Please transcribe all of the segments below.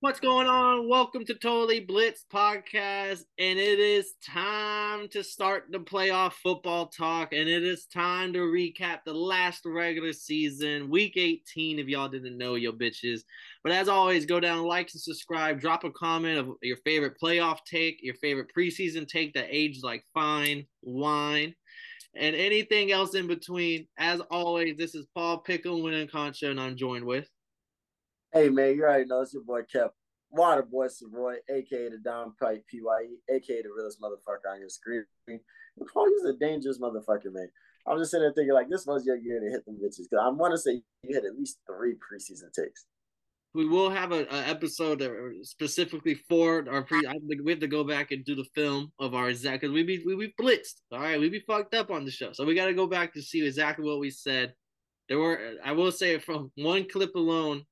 What's going on? Welcome to Totally Blitz podcast, and it is time to start the playoff football talk, and it is time to recap the last regular season, week 18. If y'all didn't know, yo bitches. But as always, go down, like and subscribe, drop a comment of your favorite playoff take, your favorite preseason take that aged like fine wine, and anything else in between. As always, this is Paul Pickle, Winning Concha, and I'm joined with. Hey man, you already know it's your boy Kev Water Boy Savoy, aka the Don Pipe PYE, aka the realest motherfucker on your screen. Paul is a dangerous motherfucker, man. I'm just sitting there thinking like this was your year to hit them bitches because I want to say you had at least three preseason takes. We will have a, a episode uh, specifically for our pre. I, we have to go back and do the film of our exact because we be we be blitzed. All right, we be fucked up on the show, so we got to go back to see exactly what we said. There were I will say from one clip alone,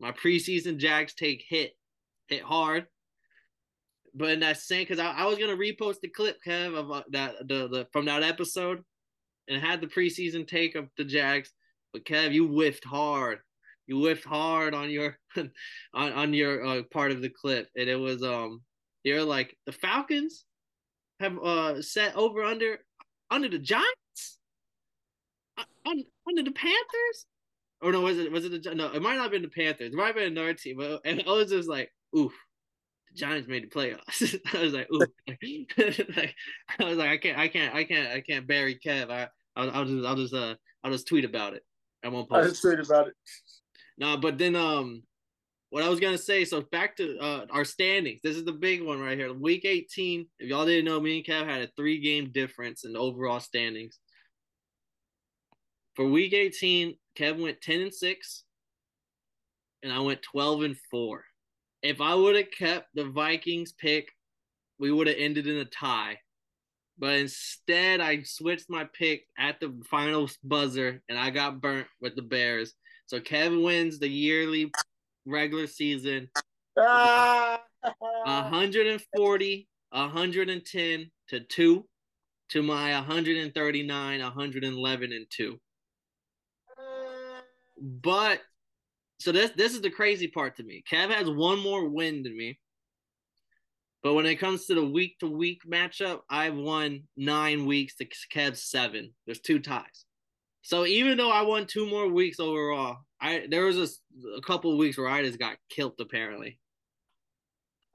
my preseason Jags take hit, hit hard. But in that same, because I, I, was gonna repost the clip, Kev, of uh, that the, the from that episode, and had the preseason take of the Jags. But Kev, you whiffed hard. You whiffed hard on your on on your uh, part of the clip, and it was um, you're like the Falcons have uh set over under under the Giants, uh, under the Panthers, or no, was it was it the no? It might not have been the Panthers. It might have been another team. But and I was just like, oof, the Giants made the playoffs. I was like, oof. like, I was like, I can't, I can't, I can't, I can't bury Kev. I, I'll, I'll just, I'll just, uh, I'll just tweet about it. I won't post. I just tweet about it. No, but then um, what I was gonna say. So back to uh our standings. This is the big one right here. Week 18. If y'all didn't know, me and Kev had a three game difference in overall standings. For week 18, Kev went 10 and 6, and I went 12 and 4. If I would have kept the Vikings pick, we would have ended in a tie. But instead, I switched my pick at the final buzzer, and I got burnt with the Bears. So Kev wins the yearly regular season. Ah. 140, 110 to 2 to my 139, 111 and 2. But so this this is the crazy part to me. Kev has one more win than me. But when it comes to the week to week matchup, I've won nine weeks to Kev's seven. There's two ties. So even though I won two more weeks overall, I there was a, a couple weeks where I just got killed apparently.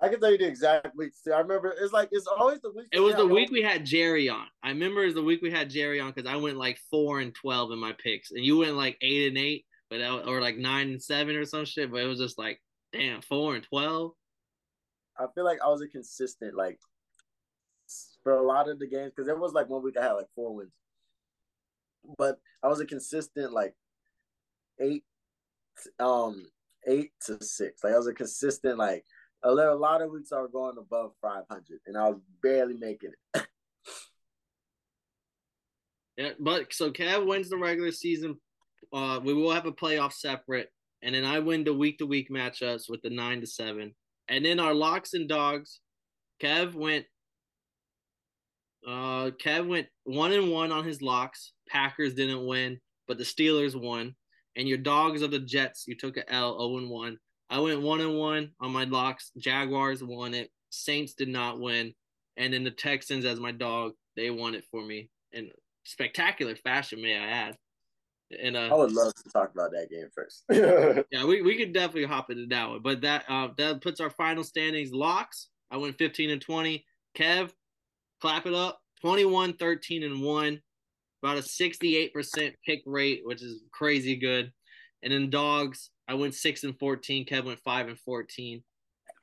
I can tell you the exact weeks. I remember it's like it's always the week. It was the week we had Jerry on. I remember it was the week we had Jerry on because I went like four and twelve in my picks, and you went like eight and eight but or like nine and seven or some shit. But it was just like, damn, four and twelve. I feel like I was a consistent like for a lot of the games because there was like one week I had like four wins, but I was a consistent like eight, um, eight to six. Like I was a consistent like a, little, a lot of weeks I was going above five hundred, and I was barely making it. yeah, but so Cav wins the regular season uh, we will have a playoff separate, and then I win the week to week matchups with the nine to seven, and then our locks and dogs. Kev went. Uh, Kev went one and one on his locks. Packers didn't win, but the Steelers won. And your dogs of the Jets, you took a L, 0 and 1. I went 1 and 1 on my locks. Jaguars won it. Saints did not win. And then the Texans, as my dog, they won it for me in spectacular fashion, may I add. And uh, I would love to talk about that game first. yeah, we, we could definitely hop into that one. But that uh that puts our final standings locks. I went 15 and 20. Kev, clap it up. 21, 13, and 1. About a 68% pick rate, which is crazy good. And then dogs, I went 6 and 14. Kev went 5 and 14.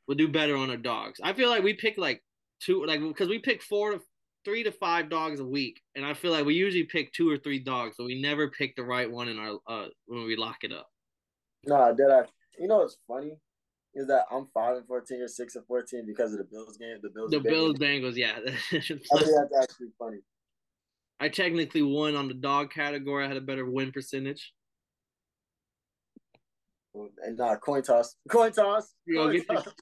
We'll do better on our dogs. I feel like we pick like two, like because we pick four to three to five dogs a week, and I feel like we usually pick two or three dogs, but we never pick the right one in our uh when we lock it up. Nah, did I? You know what's funny is that I'm five and fourteen or six and fourteen because of the Bills game. The Bills. The Bills Bengals, yeah. I think that's actually funny. I technically won on the dog category. I had a better win percentage. And nah, coin toss. Coin toss. Coin toss. The,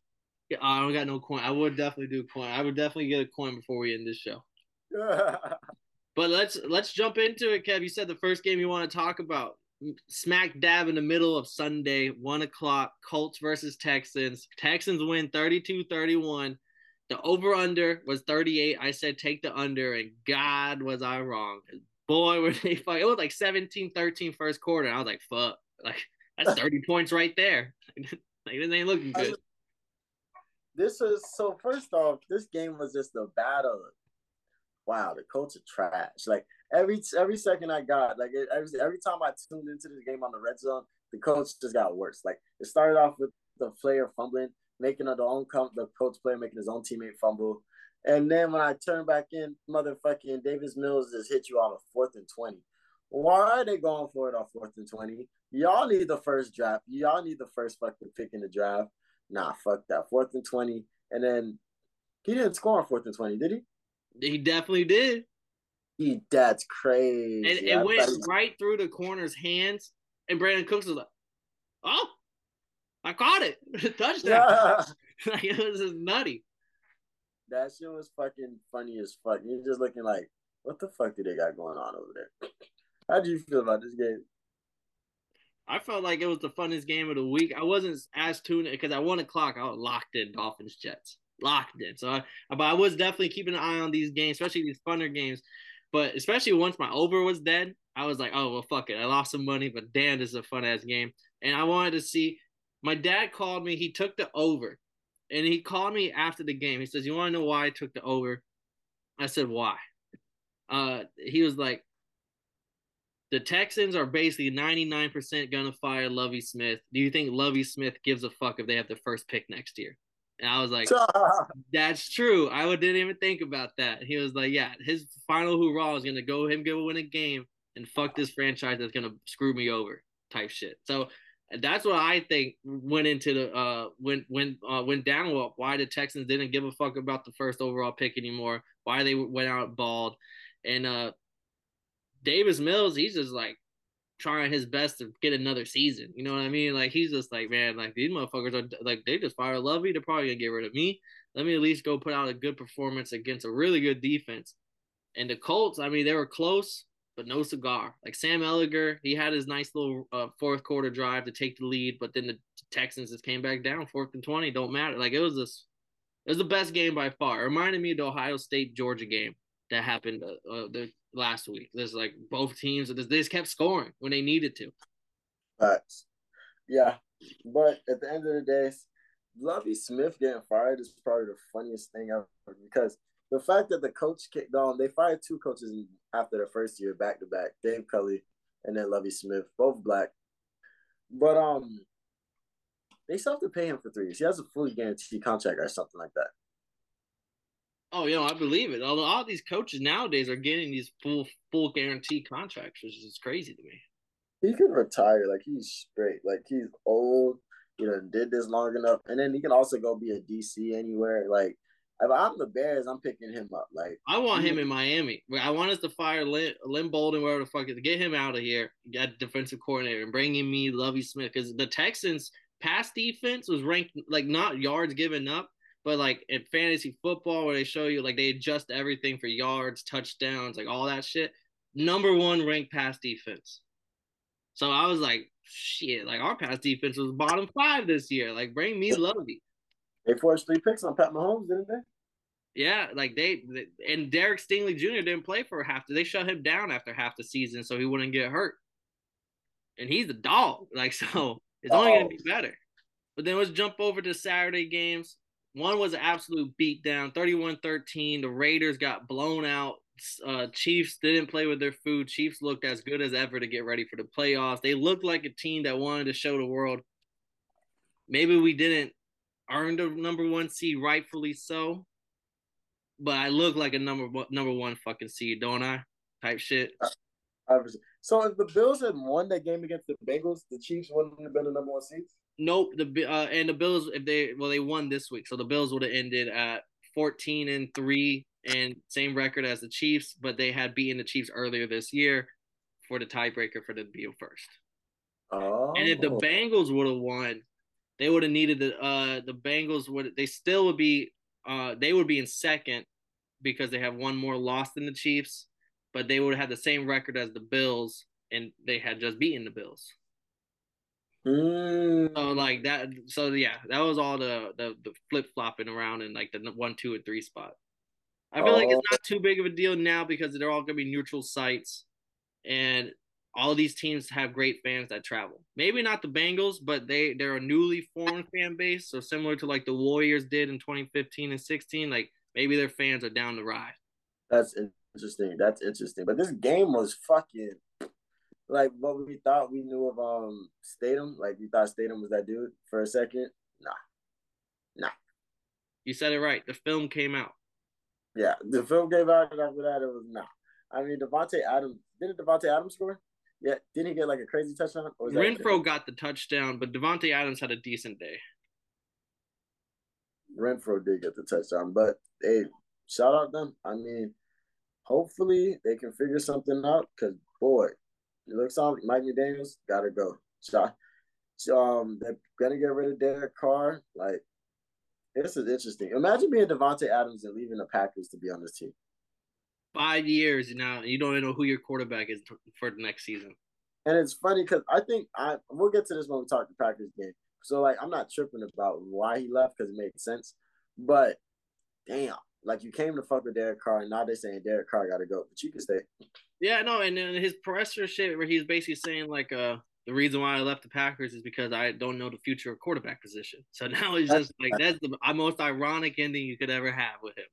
yeah, I don't got no coin. I would definitely do coin. I would definitely get a coin before we end this show. But let's let's jump into it, Kev. You said the first game you want to talk about. smack dab in the middle of Sunday, one o'clock, Colts versus Texans. Texans win 32 31. The over under was 38. I said take the under, and God was I wrong. Boy, were they fuck. It was like 17 13 first quarter. I was like, fuck. Like, that's 30 points right there. like, this ain't looking good. This is so, first off, this game was just a battle. Wow, the Colts are trash. Like, every every second I got, like every every time I tuned into this game on the red zone, the coach just got worse. Like it started off with the player fumbling, making the own com- the coach player making his own teammate fumble, and then when I turn back in, motherfucking Davis Mills just hit you on a fourth and twenty. Why are they going for it on fourth and twenty? Y'all need the first draft. Y'all need the first fucking pick in the draft. Nah, fuck that. Fourth and twenty, and then he didn't score on fourth and twenty, did he? He definitely did. He, that's crazy. And it went right through the corner's hands, and Brandin Cooks was like, "Oh, I caught it, touchdown!" Yeah. like it was just nutty. That shit was fucking funny as fuck. You're just looking like, what the fuck do they got going on over there? How do you feel about this game? I felt like it was the funnest game of the week. I wasn't as tuned because at one o'clock I was locked in Dolphins Jets, locked in. So, I, but I was definitely keeping an eye on these games, especially these funner games but especially once my over was dead, I was like, oh well, fuck it. I lost some money, but damn, this is a fun ass game. And I wanted to see. My dad called me. He took the over, and he called me after the game. He says, "You want to know why I took the over?" I said, "Why?" Uh, he was like, "The Texans are basically ninety nine percent gonna fire Lovie Smith. Do you think Lovie Smith gives a fuck if they have the first pick next year?" And I was like, that's true. I didn't even think about that. He was like, yeah, his final hoorah is going to go him go win a game and fuck this franchise that's going to screw me over type shit. So that's what I think went into the uh went went uh went down why the Texans didn't give a fuck about the first overall pick anymore, why they went out bald. And uh Davis Mills, he's just like trying his best to get another season. You know what I mean? Like he's just like, man, like these motherfuckers are like they just fire Lovie. They're probably gonna get rid of me. Let me at least go put out a good performance against a really good defense. And the Colts, I mean, they were close, but no cigar. Like Sam Ehlinger, he had his nice little uh, fourth quarter drive to take the lead, but then the Texans just came back down, fourth and twenty. Don't matter. Like it was this, it was the best game by far. It reminded me of the Ohio State Georgia game that happened uh, uh, the last week. There's like both teams they just kept scoring when they needed to. Facts. Yeah, but at the end of the day, Lovie Smith getting fired is probably the funniest thing ever because the fact that the coach kicked on, they fired two coaches after their first year back to back, Dave Culley and then Lovie Smith, both black. But um, they still have to pay him for three years. He has a fully guaranteed contract or something like that. Oh, you know, I believe it. Although all these coaches nowadays are getting these full full guarantee contracts, which is crazy to me. He could retire, like he's straight, like he's old. You know, did this long enough, and then he can also go be a DC anywhere. Like if I'm the Bears, I'm picking him up. Like I want him in Miami. I want us to fire Lynn, Lynn Bowden, wherever the fuck is, get him out of here, get defensive coordinator, and bring in me Lovie Smith because the Texans pass defense was ranked like not yards given up, but like in fantasy football, where they show you like they adjust everything for yards, touchdowns, like all that shit. Number one ranked pass defense. So I was like, shit, like our pass defense was bottom five this year. Like bring me Lovie. They forced three picks on Pat Mahomes, didn't they? Yeah, like they, and Derek Stingley Jr. didn't play for half. They shut him down after half the season so he wouldn't get hurt. And he's a dog, like so. It's only gonna be better. But then let's jump over to Saturday games. One was an absolute beatdown, 31-13. The Raiders got blown out. Uh, Chiefs didn't play with their food. Chiefs looked as good as ever to get ready for the playoffs. They looked like a team that wanted to show the world. Maybe we didn't earn the number one seed, rightfully so. But I look like a number one, number one fucking seed, don't I? Type shit. So if the Bills had won that game against the Bengals, the Chiefs wouldn't have been the number one seeds. Nope. The uh, and the Bills, if they well, they won this week, so the Bills would have ended at fourteen and three and same record as the Chiefs, but they had beaten the Chiefs earlier this year for the tiebreaker for the be first. Oh. And if the oh. Bengals would have won, they would have needed the uh the Bengals would they still would be uh they would be in second because they have one more loss than the Chiefs, but they would have the same record as the Bills and they had just beaten the Bills. Mm. So like that, so yeah, that was all the the, the flip flopping around in like the one, two, and three spot. I feel oh. like it's oh. not too big of a deal now because they're all gonna be neutral sites, and all these teams have great fans that travel. Maybe not the Bengals, but they they're a newly formed fan base, so similar to like the Warriors did in 2015 and 16. Like maybe their fans are down the ride. That's interesting. That's interesting. But this game was fucking like what we thought we knew of um Stidham. Like we thought Stidham was that dude for a second. Nah, nah. You said it right. The film came out. Yeah, the film came out, and after that, it was nah. I mean, Davante Adams didn't Davante Adams score? Yeah, didn't he get like a crazy touchdown? Renfrow got the touchdown, but Davante Adams had a decent day. Renfrow did get the touchdown, but hey, shout out them. I mean, hopefully they can figure something out because boy, it looks like Mike McDaniel's gotta go. So, um, they're gonna get rid of Derek Carr. Like, this is interesting. Imagine being Davante Adams and leaving the Packers to be on this team. Five years now, you don't even know who your quarterback is for the next season. And it's funny because I think I we'll get to this when we talk the Packers game. So like, I'm not tripping about why he left because it made sense, but damn, like you came to fuck with Derek Carr, and now they're saying Derek Carr got to go, but you can stay. Yeah, no, and then his presser shit where he's basically saying like, uh, the reason why I left the Packers is because I don't know the future of quarterback position. So now it's just like that's the most ironic ending you could ever have with him.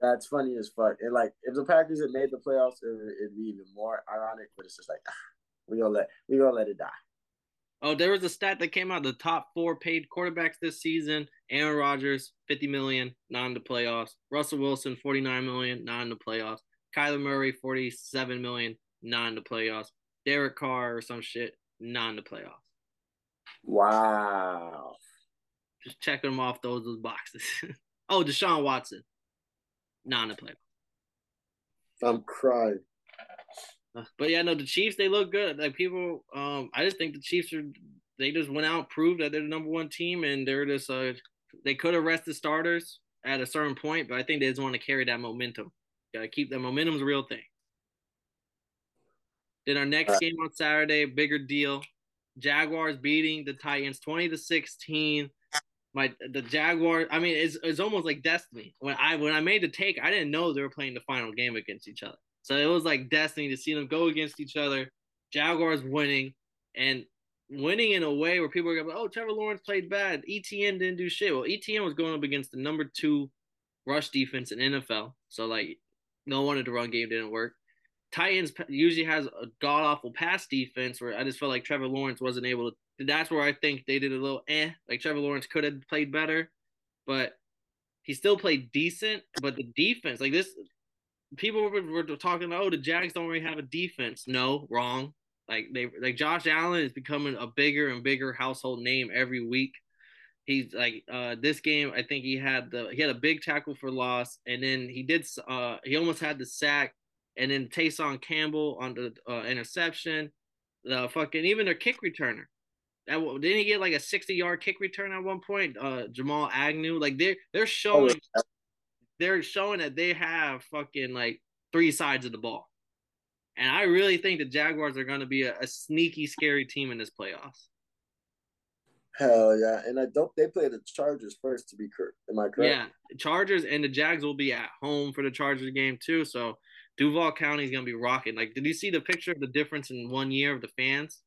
That's funny as fuck. And like, if the Packers had made the playoffs, it, would be even more ironic. But it's just like, ah, we gonna let we gonna let it die. Oh, there was a stat that came out: the top four paid quarterbacks this season: Aaron Rodgers, fifty million, non the playoffs; Russell Wilson, forty nine million, non the playoffs; Kyler Murray, forty seven million, non the playoffs; Derek Carr or some shit, non the playoffs. Wow. Just checking them off those, those boxes. oh, Deshaun Watson, non the playoffs. I'm crying. But yeah, no, the Chiefs they look good. Like people, um, I just think the Chiefs are they just went out, proved that they're the number one team, and they're just uh they could have rested starters at a certain point, but I think they just want to carry that momentum. Gotta keep that momentum's a real thing. Then our next game on Saturday, bigger deal. Jaguars beating the Titans 20 to 16. My the Jaguars, I mean, it's, it's almost like destiny. When I when I made the take, I didn't know they were playing the final game against each other. So it was like destiny to see them go against each other. Jaguars winning and winning in a way where people are going, oh, Trevor Lawrence played bad. ETN didn't do shit. Well, ETN was going up against the number two rush defense in NFL. So like, no wonder the run game didn't work. Titans usually has a god awful pass defense where I just felt like Trevor Lawrence wasn't able to. That's where I think they did a little eh. Like Trevor Lawrence could have played better, but he still played decent. But the defense, like this, people were, were talking, oh, the Jags don't really have a defense. No, wrong. Like they like Josh Allen is becoming a bigger and bigger household name every week. He's like uh this game, I think he had the he had a big tackle for loss, and then he did uh he almost had the sack, and then Tyson Campbell on the uh, interception, the fucking even their kick returner. That didn't he get like a sixty yard kick return at one point? Uh, Jamal Agnew, like they're they're showing oh, they're showing that they have fucking like three sides of the ball. And I really think the Jaguars are going to be a, a sneaky, scary team in this playoffs. Hell yeah! And I don't. They play the Chargers first, to be correct. Am I correct? Yeah, Chargers and the Jags will be at home for the Chargers game too. So Duval County is gonna be rocking. Like, did you see the picture of the difference in one year of the fans?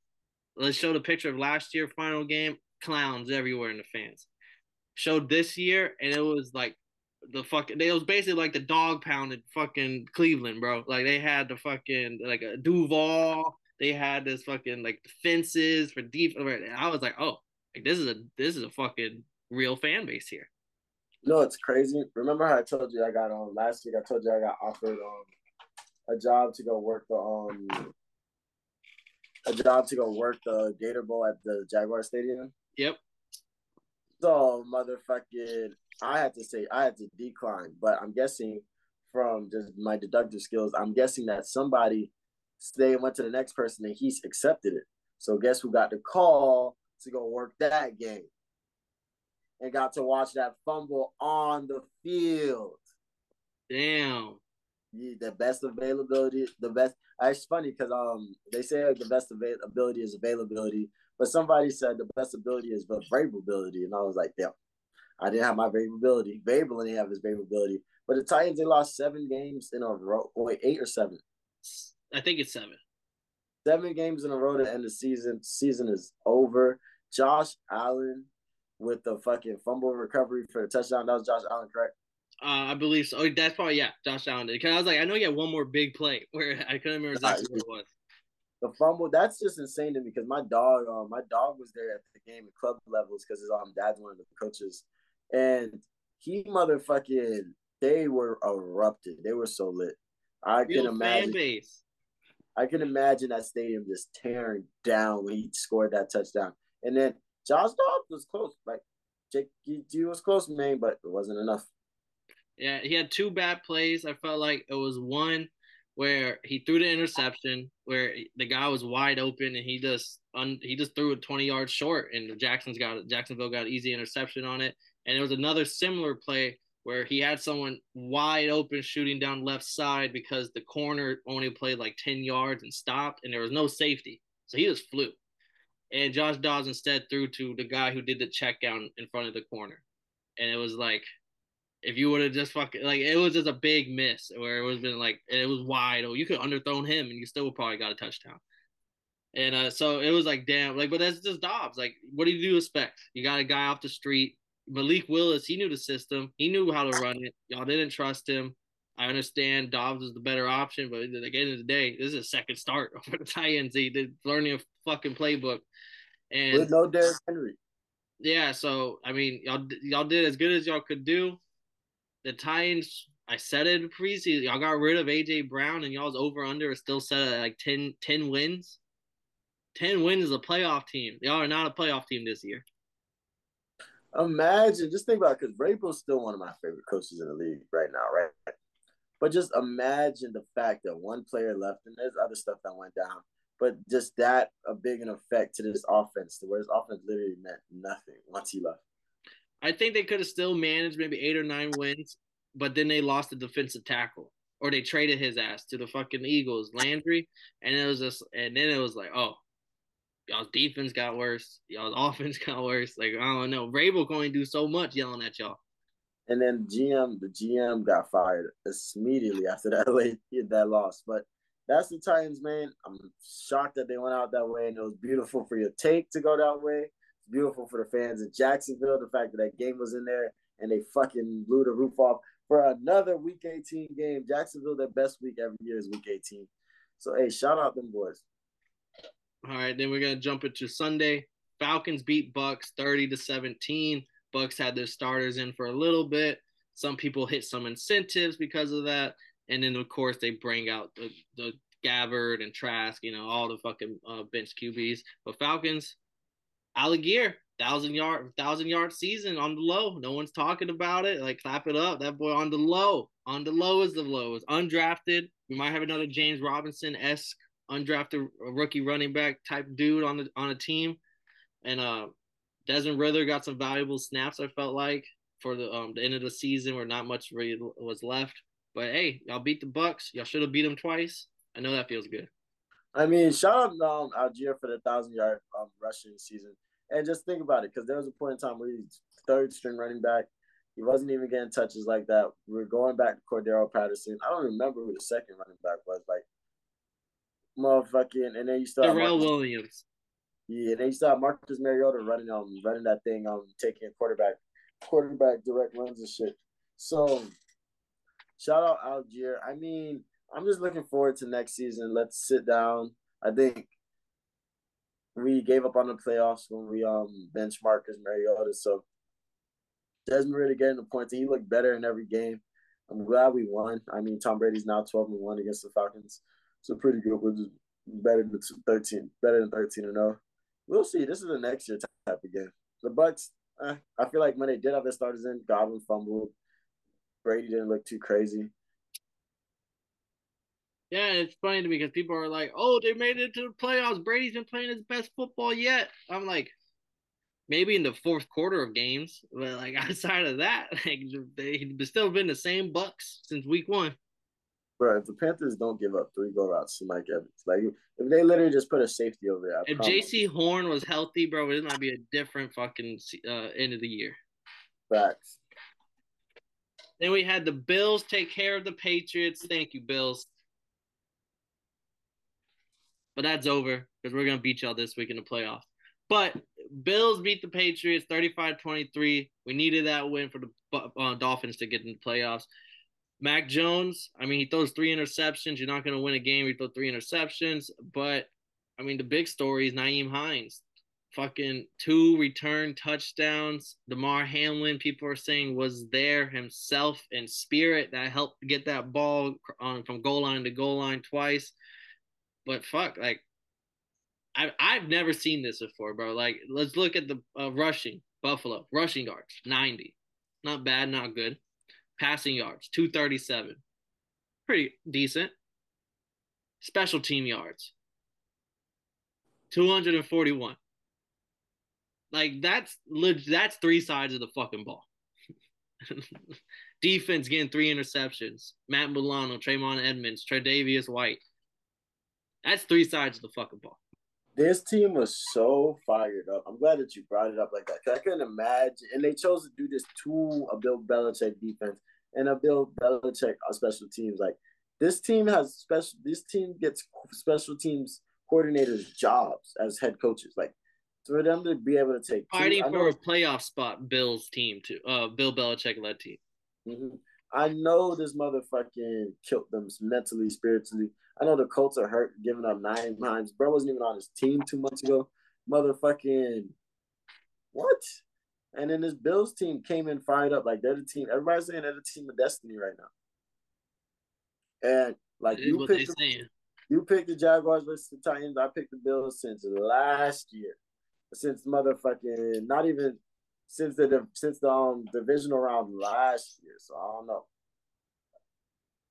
Let's show the picture of last year final game. Clowns everywhere in the fans. Showed this year, and it was like the fucking they was basically like the dog pounded fucking Cleveland, bro. Like they had the fucking like a Duval. They had this fucking like fences for deep. And I was like, oh, like this is a this is a fucking real fan base here. No, it's crazy. Remember how I told you I got on um, last week? I told you I got offered um a job to go work the um a job to go work the Gator Bowl at the Jaguar Stadium. Yep. So motherfucking I had to say I had to decline, but I'm guessing from just my deductive skills, I'm guessing that somebody they went to the next person and he's accepted it. So guess who got the call to go work that game and got to watch that fumble on the field. Damn. the best availability, the best. It's funny because um they say the best availability is availability, but somebody said the best ability is variability, and I was like, damn, I didn't have my variability. Variable didn't have his variability, but the Titans they lost seven games in a row. Wait, eight or seven? I think it's seven. Seven games in a row to end the season. Season is over. Josh Allen with the fucking fumble recovery for the touchdown. That was Josh Allen, correct? Uh, I believe so. Oh, that's probably yeah, Josh Allen did. Because I was like, I know he had one more big play where I couldn't remember exactly what it was. The fumble, that's just insane to me because my dog, um, my dog was there at the game at club levels because his um dad's one of the coaches, and he motherfucking they were erupted. They were so lit. I Real can imagine. base. I can imagine that stadium just tearing down when he scored that touchdown. And then Josh Dobbs was close. Like Jake, he was close, man, but it wasn't enough. Yeah, he had two bad plays. I felt like it was one where he threw the interception where the guy was wide open and he just un, he just threw it 20 yards short and Jackson's got Jacksonville got easy interception on it. And there was another similar play where he had someone wide open shooting down left side because the corner only played like 10 yards and stopped and there was no safety. So he just flew. And Josh Dobbs instead threw to the guy who did the check down in front of the corner. And it was like if you would have just fucking like it was just a big miss where it was been like it was wide or you could underthrown him and you still probably got a touchdown. And uh, so it was like damn, like but that's just Dobbs. Like, what do you do expect? You got a guy off the street. Malik Willis, he knew the system. He knew how to run it. Y'all didn't trust him. I understand Dobbs is the better option, but at the end of the day, this is a second start for the Titans. He did learning a fucking playbook. And with no Derrick Henry. Yeah, so I mean, y'all y'all did as good as y'all could do the Titans, I said it previously, y'all got rid of AJ Brown and y'all's over under is still set at like 10, 10 wins. 10 wins is a playoff team. Y'all are not a playoff team this year. Imagine, just think about it, because Vrabel's still one of my favorite coaches in the league right now, right? But just imagine the fact that one player left, and there's other stuff that went down, but just that a big an effect to this offense, to where his offense literally meant nothing once he left. I think they could have still managed maybe eight or nine wins, but then they lost the defensive tackle or they traded his ass to the fucking Eagles, Landry, and it was just, and then it was like, oh, y'all's defense got worse, y'all's offense got worse. Like I don't know, Vrabel can only do so much yelling at y'all. And then GM, the GM got fired immediately after that late that loss. But that's the Titans, man. I'm shocked that they went out that way, and it was beautiful for your take to go that way It's beautiful for the fans in Jacksonville. The fact that that game was in there and they fucking blew the roof off for another Week 18 game. Jacksonville, their best week every year is Week 18. So hey, shout out them boys. All right, then we're gonna jump into Sunday. Falcons beat Bucks 30 to 17. Bucks had their starters in for a little bit. Some people hit some incentives because of that, and then of course they bring out the the Gabbert and Trask, you know, all the fucking uh, bench QBs. But Falcons Allgeier, thousand yard, thousand yard season on the low. No one's talking about it. Like clap it up. That boy on the low. On the low is the lowest. Undrafted. We might have another James Robinson esque undrafted rookie running back type dude on the on a team. And uh Desmond Ridder got some valuable snaps, I felt like, for the um the end of the season where not much really was left. But hey, y'all beat the Bucks. Y'all should have beat them twice. I know that feels good. I mean, shout out um, Allgeier for the thousand yard um, rushing season, and just think about it because there was a point in time where he's third string running back. He wasn't even getting touches like that. We are going back to Cordero Patterson. I don't remember who the second running back was. Like, motherfucking, and then you start Darrel Marcus, Williams. Yeah, and then you start Marcus Mariota running um running that thing um taking a quarterback quarterback direct runs and shit. So, shout out Allgeier. I mean I'm just looking forward to next season. Let's sit down. I think we gave up on the playoffs when we um benchmarked as Mariota. So Desmond Ridder getting the points. He looked better in every game. I'm glad we won. I mean, Tom Brady's now 12 and 1 against the Falcons. So pretty good. Which Just better than 13, better than 13 and 0. We'll see. This is the next year type of game. The Bucks, eh, I feel like when they did have their starters in, Goblin fumbled. Brady didn't look too crazy. Yeah, it's funny to me because people are like, "Oh, they made it to the playoffs. Brady's been playing his best football yet." I'm like, maybe in the fourth quarter of games, but like outside of that, like they've still been the same Bucks since week one. Bro, if the Panthers don't give up three go routes to Mike Evans, like if they literally just put a safety over there, I if Jaycee Horn was healthy, bro, it might be a different fucking uh, end of the year. Facts. Then we had the Bills take care of the Patriots. Thank you, Bills. But that's over because we're gonna beat y'all this week in the playoffs. But Bills beat the Patriots 35-23. We needed that win for the uh, Dolphins to get in the playoffs. Mac Jones, I mean, he throws three interceptions. You're not going to win a game. You throw three interceptions. But, I mean, the big story is Nyheim Hines. Fucking two return touchdowns. Damar Hamlin, people are saying, was there himself in spirit that helped get that ball on, from goal line to goal line twice. But fuck, like, I've, I've never seen this before, bro. Like, let's look at the uh, rushing. Buffalo, rushing yards, 90. Not bad, not good Passing yards, 237. Pretty decent. Special team yards, 241. Like that's that's three sides of the fucking ball. Defense getting three interceptions. Matt Milano, Tremaine Edmunds, Tre'Davious White. That's three sides of the fucking ball. This team was so fired up. I'm glad that you brought it up like that. because I couldn't imagine, and they chose to do this to a Bill Belichick defense and a Bill Belichick on special teams. Like this team has special. This team gets special teams coordinators jobs as head coaches. Like for them to be able to take fighting two, for a playoff spot. Bill's team too. Uh, Bill Belichick led team. Mm-hmm. I know this motherfucking killed them mentally, spiritually. I know the Colts are hurt, giving up nine times. Bro wasn't even on his team two months ago. Motherfucking what? And then this Bills team came in fired up. Like they're the team. Everybody's saying they're the team of destiny right now. And like you picked, the, you picked the Jaguars versus the Titans. I picked the Bills since last year, since motherfucking not even since the since the um divisional round last year. So I don't know.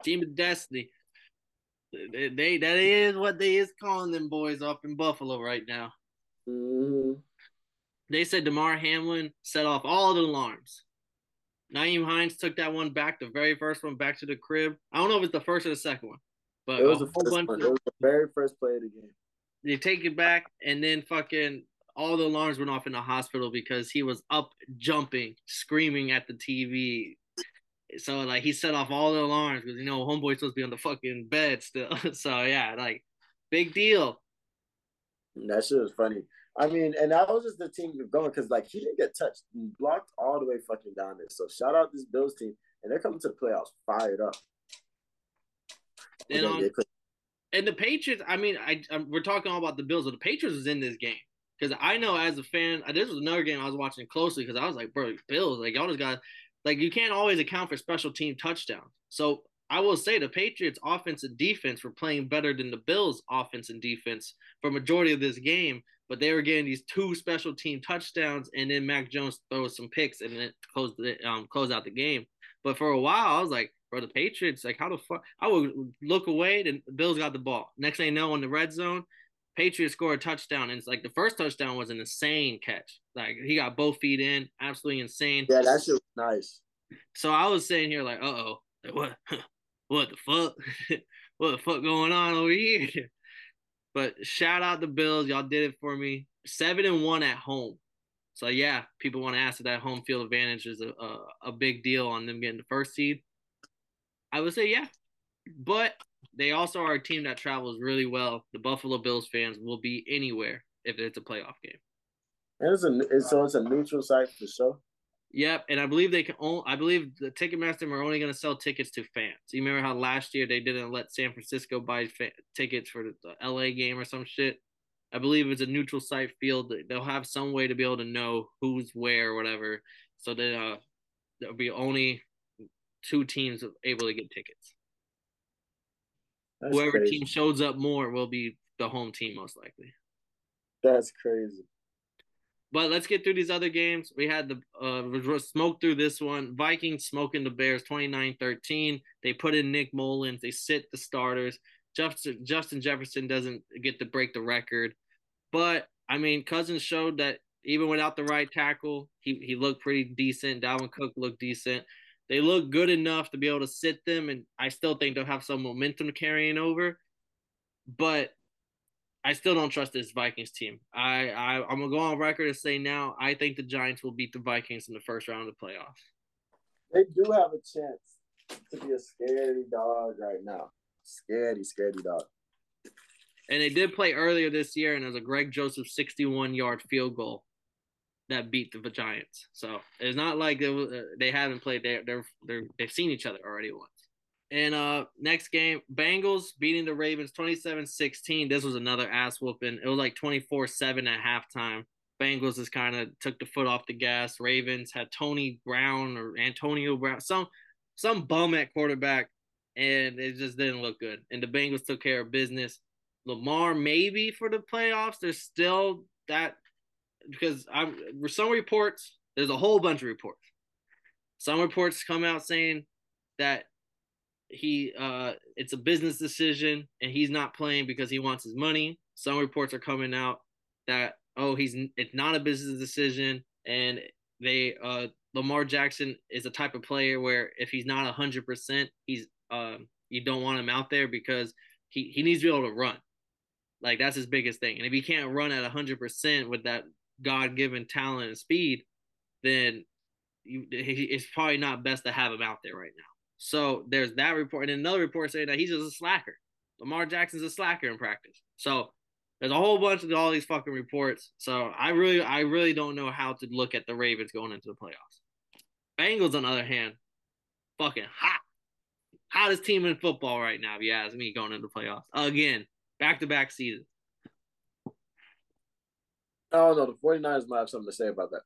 Team of destiny. They, they that is what they is calling them boys up in Buffalo right now. Mm-hmm. They said Damar Hamlin set off all the alarms. Nyheim Hines took that one back, the very first one back to the crib. I don't know if it's the first or the second one, but it was, the, first one. It was the very first play of the game. They take it back, and then fucking all the alarms went off in the hospital because he was up jumping, screaming at the TV. So like he set off all the alarms because you know homeboy's supposed to be on the fucking bed still. so yeah, like big deal. That shit was funny. I mean, and that was just the team going because like he didn't get touched, he blocked all the way fucking down there. So shout out this Bills team, and they're coming to the playoffs fired up. And, um, and the Patriots, I mean, I, I we're talking all about the Bills, but the Patriots is in this game because I know as a fan, this was another game I was watching closely because I was like, bro, Bills, like y'all just got like you can't always account for special team touchdowns. So I will say the Patriots offense and defense were playing better than the Bills offense and defense for majority of this game but they were getting these two special team touchdowns, and then Mac Jones throws some picks and then close the um close out the game. But for a while, I was like, bro, the Patriots, like, how the fuck? I would look away, and the Bills got the ball. Next thing you know, in the red zone, Patriots score a touchdown, and it's like the first touchdown was an insane catch. Like he got both feet in, absolutely insane. Yeah, that shit was nice. So I was saying here, like, uh oh, like, what, what the fuck, what the fuck going on over here? But shout out the Bills. Y'all did it for me. Seven and one at home. So yeah, people want to ask if that home field advantage is a, a, a big deal on them getting the first seed. I would say yeah, but they also are a team that travels really well. The Buffalo Bills fans will be anywhere if it's a playoff game. It's a so it's a neutral site for sure. Yep, and I believe they can only. I believe the Ticketmaster are only going to sell tickets to fans. You remember how last year they didn't let San Francisco buy fa- tickets for the, the LA game or some shit. I believe it's a neutral site field. They'll have some way to be able to know who's where or whatever. So then uh, there'll be only two teams able to get tickets. That's Whoever crazy. team shows up more will be the home team most likely. That's crazy. But let's get through these other games. We had the uh, smoke through this one. Vikings smoking the Bears 29-13. They put in Nick Mullens. They sit the starters. Justin, Justin Jefferson doesn't get to break the record. But, I mean, Cousins showed that even without the right tackle, he, he looked pretty decent. Dalvin Cook looked decent. They look good enough to be able to sit them, and I still think they'll have some momentum carrying over. But I still don't trust this Vikings team. I, I I'm gonna go on record and say now I think the Giants will beat the Vikings in the first round of the playoffs. They do have a chance to be a scary dog right now. Scary, scary dog. And they did play earlier this year, and it was a Greg Joseph 61 yard field goal that beat the Giants. So it's not like they uh, they haven't played. They they're they're they've seen each other already once. And uh next game, Bengals beating the Ravens 27-16. This was another ass whooping. It was like 24-7 at halftime. Bengals just kind of took the foot off the gas. Ravens had Tony Brown or Antonio Brown, some some bum at quarterback, and it just didn't look good. And the Bengals took care of business. Lamar maybe for the playoffs. There's still that because I'm some reports. There's a whole bunch of reports. Some reports come out saying that he uh it's a business decision and he's not playing because he wants his money. Some reports are coming out that oh he's it's not a business decision and they uh Lamar Jackson is a type of player where if he's not 100% he's um you don't want him out there because he he needs to be able to run. Like that's his biggest thing. And if he can't run at 100% with that God-given talent and speed, then you, it's probably not best to have him out there right now. So there's that report, and another report saying that he's just a slacker. Lamar Jackson's a slacker in practice. So there's a whole bunch of all these fucking reports. So I really, I really don't know how to look at the Ravens going into the playoffs. Bengals, on the other hand, fucking hot, hottest team in football right now. If you ask me, going into the playoffs again, back to back season. Oh no, the 49ers might have something to say about that.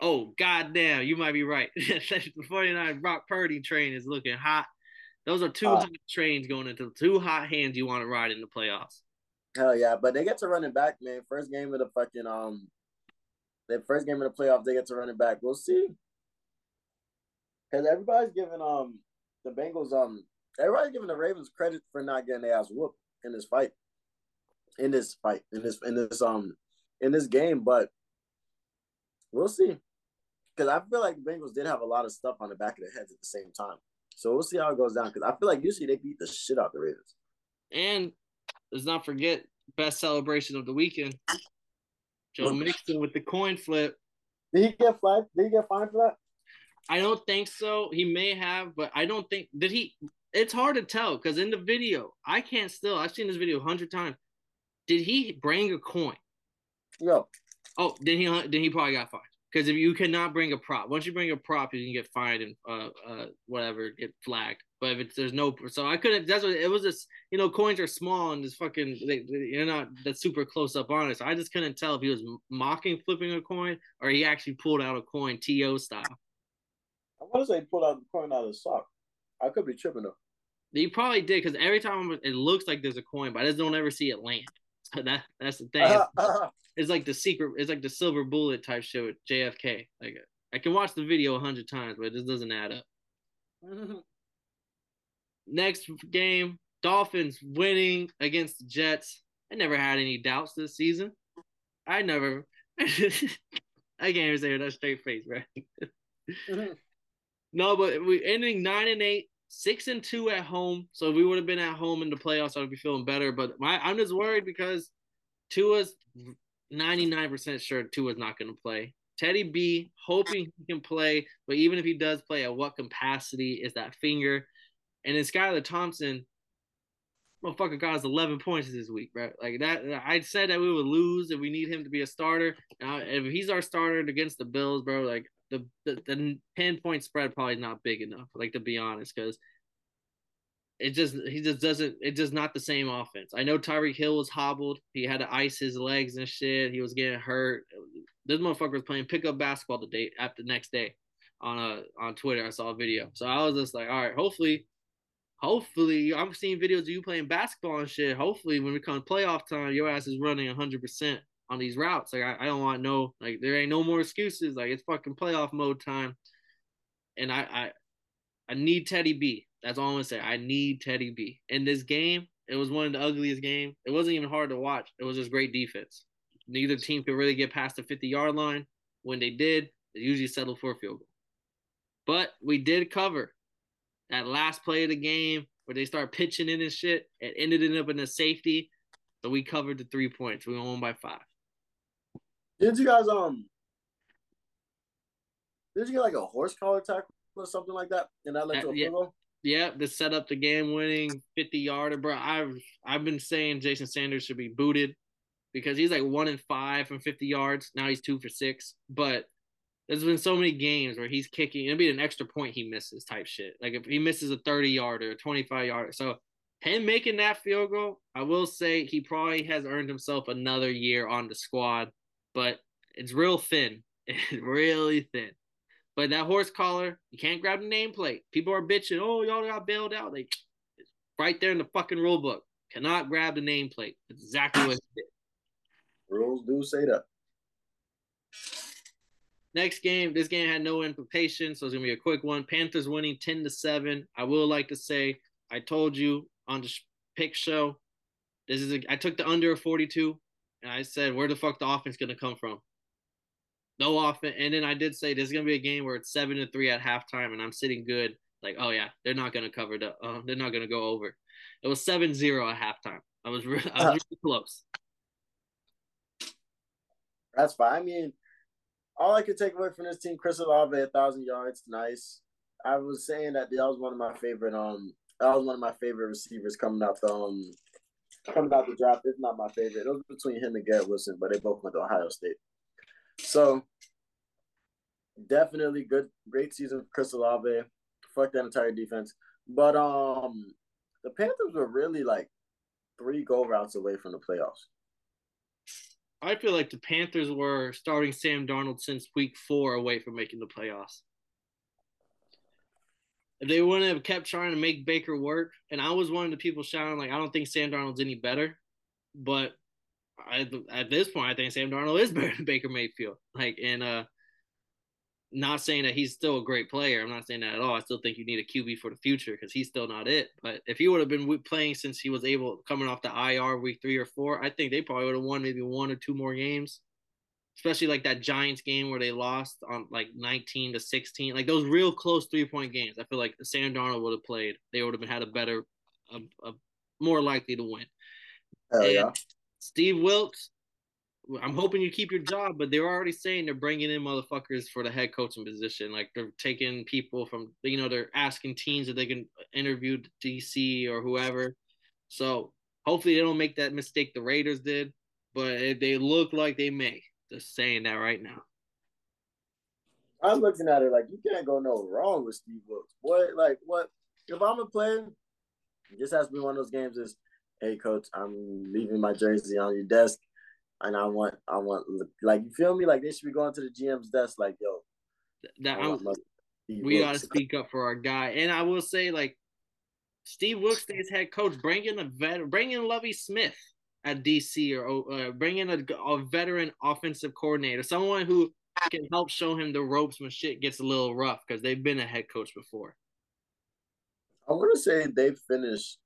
Oh goddamn, you might be right. the 49 Brock Purdy train is looking hot. Those are two uh, hot trains going into two hot hands you want to ride in the playoffs. Hell yeah, but they get to running back, man. First game of the fucking um, the first game of the playoffs, they get to running back. We'll see. Cause everybody's giving um the Bengals um everybody's giving the Ravens credit for not getting their ass whooped in this fight, in this fight, in this in this um in this game, but we'll see. Because I feel like the Bengals did have a lot of stuff on the back of their heads at the same time. So we'll see how it goes down. Because I feel like usually they beat the shit out the Ravens. And let's not forget best celebration of the weekend. Joe Mixon with the coin flip. Did he get fined? Did he get fined for that? I don't think so. He may have, but I don't think did he. It's hard to tell because in the video, I can't still. I've seen this video a hundred times. Did he bring a coin? No. Oh, then he then he probably got fined because if you cannot bring a prop, once you bring a prop, you can get fined and uh uh whatever get flagged. But if it's there's no, so I couldn't. That's what it was. Just you know, coins are small and this fucking they, you're not that super close up on it. So I just couldn't tell if he was mocking flipping a coin or he actually pulled out a coin to style. I want to say he pulled out the coin out of the sock. I could be tripping though. He probably did because every time it looks like there's a coin, but I just don't ever see it land. So that that's the thing. It's like the secret. It's like the silver bullet type shit with JFK. Like I can watch the video a hundred times, but it just doesn't add up. Next game, Dolphins winning against the Jets. I never had any doubts this season. I never. I can't even say with that straight face, right? no, but we ending nine and eight, six and two at home. So if we would have been at home in the playoffs, I would be feeling better. But my, I'm just worried because Tua's 99% sure Tua's not going to play. Teddy B, hoping he can play, but even if he does play, at what capacity is that finger? And then Skylar Thompson, motherfucker got us 11 points this week, bro. Like that, I said that we would lose if we need him to be a starter. Now, if he's our starter against the Bills, bro, like the the, the 10 point spread probably not big enough, like to be honest, because it just he just doesn't it just not the same offense. I know Tyreek Hill was hobbled. He had to ice his legs and shit. He was getting hurt. This motherfucker was playing pickup basketball the day after next day on a on Twitter. I saw a video. So I was just like, all right, hopefully, hopefully I'm seeing videos of you playing basketball and shit. Hopefully when we come playoff time, your ass is running hundred percent on these routes. Like I, I don't want no like there ain't no more excuses. Like it's fucking playoff mode time. And I I I need Teddy B. That's all I'm gonna say. I need Teddy B. In this game, it was one of the ugliest games. It wasn't even hard to watch. It was just great defense. Neither team could really get past the 50 yard line. When they did, they usually settled for a field goal. But we did cover that last play of the game where they start pitching in and shit. It ended up in a safety. So we covered the three points. We won by five. Did you guys um did you get like a horse collar tackle or something like that? And that led to a yeah. Yeah, to set up the game winning 50 yarder, bro. I've I've been saying Jason Sanders should be booted because he's like one in five from 50 yards. Now he's two for six. But there's been so many games where he's kicking, it'll be an extra point he misses type shit. Like if he misses a 30 yarder, 25 yarder. So him making that field goal, I will say he probably has earned himself another year on the squad, but it's real thin. It's really thin. But that horse collar, you can't grab the nameplate. People are bitching, oh, y'all got bailed out. They right there in the fucking rule book. Cannot grab the nameplate. That's exactly what it did. Rules do say that. Next game, this game had no implications, so it's gonna be a quick one. Panthers winning 10 to 7. I will like to say, I told you on the pick show, this is a, I took the under of 42, and I said, where the fuck the offense gonna come from? No offense. And then I did say this is gonna be a game where it's seven to three at halftime, and I'm sitting good. Like, oh yeah, they're not gonna cover the. Uh, they're not gonna go over. It was 7-0 at halftime. I was, re- I was really close. That's fine. I mean, all I could take away from this team, Chris Olave, a thousand yards, nice. I was saying that that was one of my favorite. Um, that was one of my favorite receivers coming out the um coming out the draft. It's not my favorite. It was between him and Garrett Wilson, but they both went to Ohio State. So definitely good, great season for Chris Olave. Fuck that entire defense. But um, the Panthers were really like three go routes away from the playoffs. I feel like the Panthers were starting Sam Darnold since week four away from making the playoffs. If they wouldn't have kept trying to make Baker work, and I was one of the people shouting like, I don't think Sam Darnold's any better, but I, at this point, I think Sam Darnold is better than Baker Mayfield. Like, and uh, not saying that he's still a great player. I'm not saying that at all. I still think you need a QB for the future because he's still not it. But if he would have been playing since he was able coming off the IR week three or four, I think they probably would have won maybe one or two more games. Especially like that Giants game where they lost on like 19 to 16, like those real close three point games. I feel like Sam Darnold would have played. They would have had a better, a, a more likely to win. Hell and yeah. Steve Wilks, I'm hoping you keep your job, but they're already saying they're bringing in motherfuckers for the head coaching position. Like they're taking people from, you know, they're asking teams that they can interview DC or whoever. So hopefully they don't make that mistake the Raiders did, but they look like they may. Just saying that right now. I'm looking at it like you can't go no wrong with Steve Wilks. What, like, what? If I'm a player, this has to be one of those games. Is hey coach, I'm leaving my jersey on your desk, and I want, I want, like, you feel me? Like they should be going to the GM's desk, like, yo, that I, we got to speak up for our guy. And I will say, like, Steve Wilks stays head coach. Bring in a vet, bring in Lovie Smith at DC, or uh, bring in a, a veteran offensive coordinator, someone who can help show him the ropes when shit gets a little rough because they've been a head coach before. I want to say they finished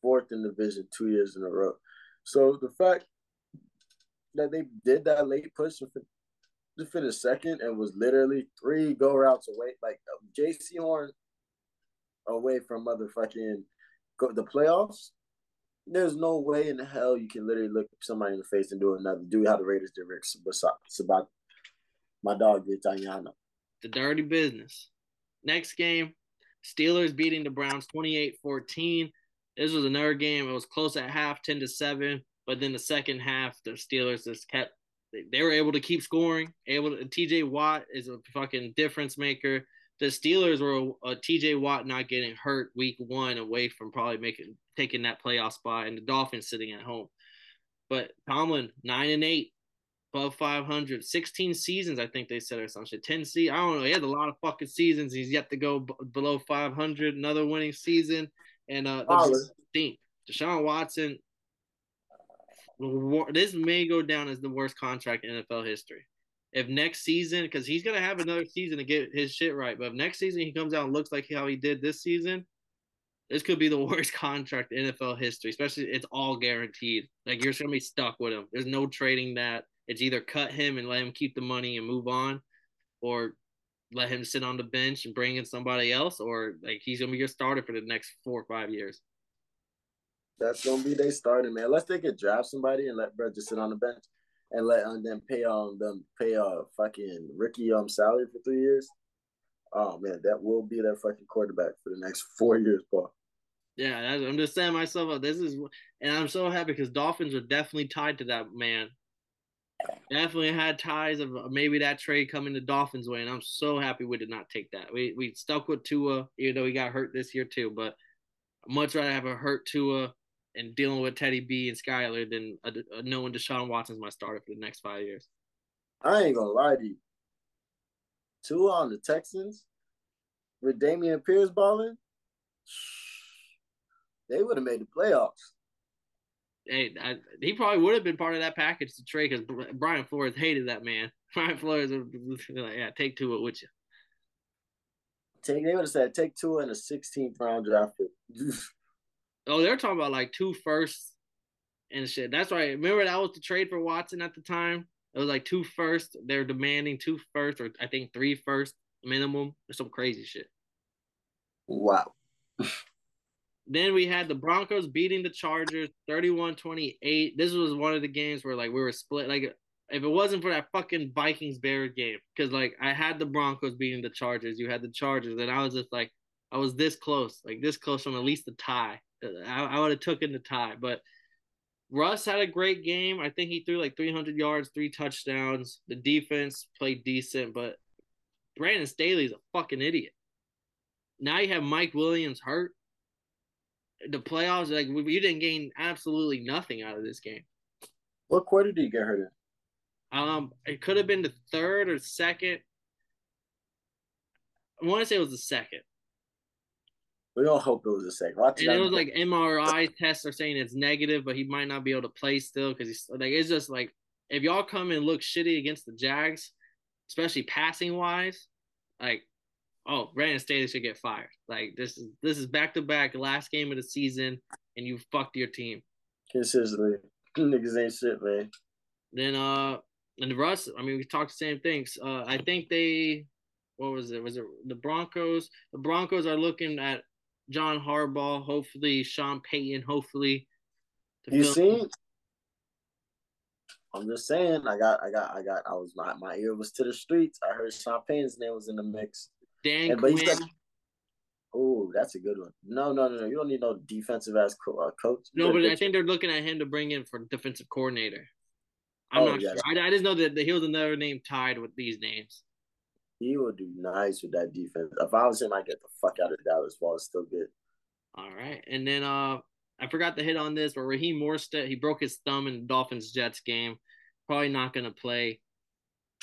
fourth in division two years in a row. So the fact that they did that late push to finish second and was literally three go routes away, like um, Jaycee Horn away from motherfucking the playoffs. There's no way in the hell you can literally look somebody in the face and do another. Do how the Raiders did Rick Sabat. My dog did Tanyana. The dirty business. Next game, Steelers beating the Browns 28 14. This was another game. It was close at half, ten to seven. But then the second half, the Steelers just kept. They were able to keep scoring. Able to. T.J. Watt is a fucking difference maker. The Steelers were a, a T.J. Watt not getting hurt week one away from probably making taking that playoff spot, and the Dolphins sitting at home. But Tomlin nine and eight, above 500, 16 seasons, I think they said or some shit. 10 seasons. I don't know. He had a lot of fucking seasons. He's yet to go b- below 500. Another winning season. And uh, the team, Deshaun Watson, this may go down as the worst contract in NFL history. If next season, because he's gonna have another season to get his shit right, but if next season he comes out and looks like how he did this season, this could be the worst contract in NFL history. Especially, it's all guaranteed. Like you're just gonna be stuck with him. There's no trading that. It's either cut him and let him keep the money and move on, or let him sit on the bench and bring in somebody else, or like he's gonna be your starter for the next four or five years? That's gonna be their starter, man. Unless they could draft somebody and let Brett just sit on the bench and let um, them pay um them pay a fucking rookie um salary for three years. Oh man, that will be their fucking quarterback for the next four years, Paul. Yeah, I'm just saying myself. This is, and I'm so happy because Dolphins are definitely tied to that man. Definitely had ties of uh, maybe that trade coming the Dolphins way, and I'm so happy we did not take that. We we stuck with Tua, even though he got hurt this year too. But I'd much rather have a hurt Tua and dealing with Teddy B and Skylar than a, a knowing Deshaun Watson's my starter for the next five years. I ain't gonna lie to you. Tua on the Texans with Dameon Pierce balling, they would have made the playoffs. Hey, I, he probably would have been part of that package to trade because Brian Flores hated that man. Brian Flores like, "Yeah, take Tua with you." Take they would have said take two in a 16th round draft pick. oh, they're talking about like two firsts and shit. That's right. Remember that was the trade for Watson at the time. It was like two first. They're demanding two first, or I think three first minimum, or some crazy shit. Wow. then we had the Broncos beating the Chargers 31-28. This was one of the games where like we were split. Like if it wasn't for that fucking Vikings Bears game, because like I had the Broncos beating the Chargers, you had the Chargers, and I was just like I was this close, like this close from at least the tie. I, I would have took in the tie, but Russ had a great game. I think he threw like 300 yards, three touchdowns. The defense played decent, but Brandon Staley's a fucking idiot. Now you have Mike Williams hurt. The playoffs, like you didn't gain absolutely nothing out of this game. What quarter did he get hurt in? Um, it could have been the third or second. I want to say it was the second. We all hope it was the second. and it was like MRI tests are saying it's negative, but he might not be able to play still because he's like it's just like if y'all come and look shitty against the Jags, especially passing wise, like oh Brandon Staley should get fired. Like this is this is back to back last game of the season, and you fucked your team consistently. Niggas ain't shit, man. Then uh, and the Russ, I mean, we talked the same things. Uh, I think they, what was it? Was it the Broncos? The Broncos are looking at John Harbaugh, hopefully Sean Payton, hopefully. You see? I'm just saying, I got, I got, I got, I was my my ear was to the streets. I heard Sean Payton's name was in the mix. Dan and, Quinn. oh, that's a good one. No, no, no, no. You don't need no defensive ass co- uh, coach. No, but I think they're looking at him to bring in for defensive coordinator. I'm oh, not yeah. sure. I, I, just know that he was another name tied with these names he will do nice with that defense. If I was him, I'd get the fuck out of Dallas while it's still good. All right. And then uh I forgot to hit on this, but Raheem Mostert, he broke his thumb in the Dolphins Jets game. Probably not gonna play.